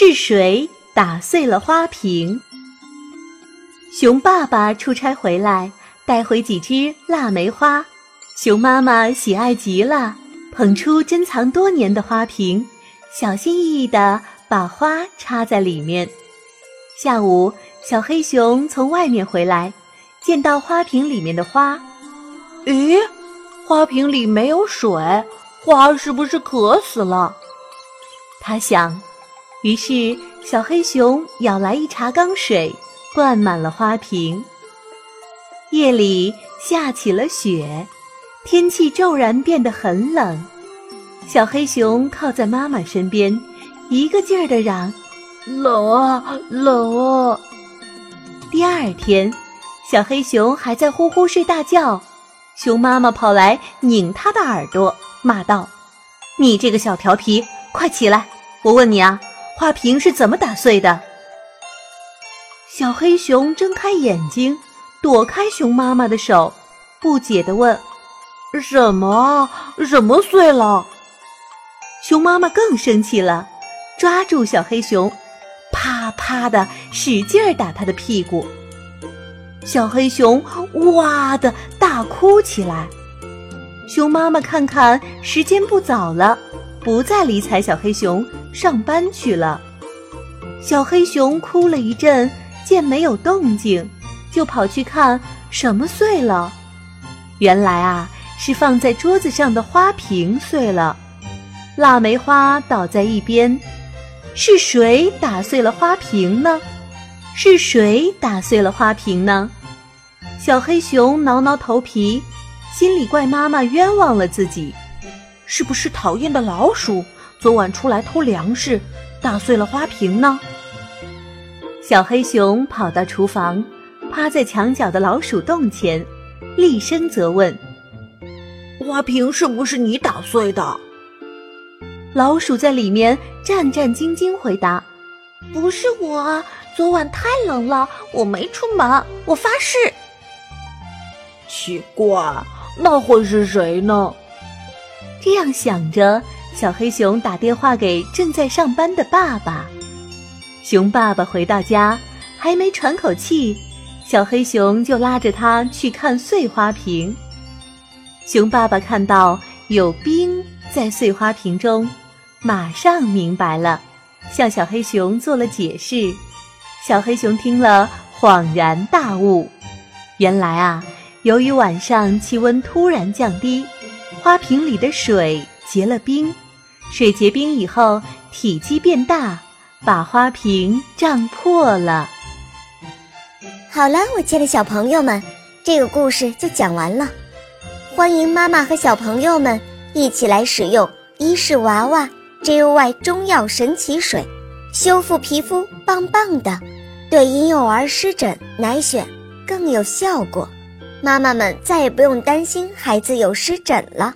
是谁打碎了花瓶？熊爸爸出差回来，带回几枝腊梅花，熊妈妈喜爱极了，捧出珍藏多年的花瓶，小心翼翼地把花插在里面。下午，小黑熊从外面回来，见到花瓶里面的花，咦，花瓶里没有水，花是不是渴死了？他想。于是，小黑熊舀来一茶缸水，灌满了花瓶。夜里下起了雪，天气骤然变得很冷。小黑熊靠在妈妈身边，一个劲儿地嚷：“冷啊，冷啊！”第二天，小黑熊还在呼呼睡大觉，熊妈妈跑来拧它的耳朵，骂道：“你这个小调皮，快起来！我问你啊！”花瓶是怎么打碎的？小黑熊睁开眼睛，躲开熊妈妈的手，不解地问：“什么？什么碎了？”熊妈妈更生气了，抓住小黑熊，啪啪的使劲儿打他的屁股。小黑熊哇的大哭起来。熊妈妈看看时间不早了。不再理睬小黑熊，上班去了。小黑熊哭了一阵，见没有动静，就跑去看什么碎了。原来啊，是放在桌子上的花瓶碎了，腊梅花倒在一边。是谁打碎了花瓶呢？是谁打碎了花瓶呢？小黑熊挠挠头皮，心里怪妈妈冤枉了自己。是不是讨厌的老鼠昨晚出来偷粮食，打碎了花瓶呢？小黑熊跑到厨房，趴在墙角的老鼠洞前，厉声责问：“花瓶是不是你打碎的？”老鼠在里面战战兢兢回答：“不是我，昨晚太冷了，我没出门，我发誓。”奇怪，那会是谁呢？这样想着，小黑熊打电话给正在上班的爸爸。熊爸爸回到家，还没喘口气，小黑熊就拉着他去看碎花瓶。熊爸爸看到有冰在碎花瓶中，马上明白了，向小黑熊做了解释。小黑熊听了，恍然大悟：原来啊，由于晚上气温突然降低。花瓶里的水结了冰，水结冰以后体积变大，把花瓶胀破了。好了，我亲爱的小朋友们，这个故事就讲完了。欢迎妈妈和小朋友们一起来使用伊氏娃娃 JUY 中药神奇水，修复皮肤棒棒的，对婴幼儿湿疹奶癣更有效果。妈妈们再也不用担心孩子有湿疹了。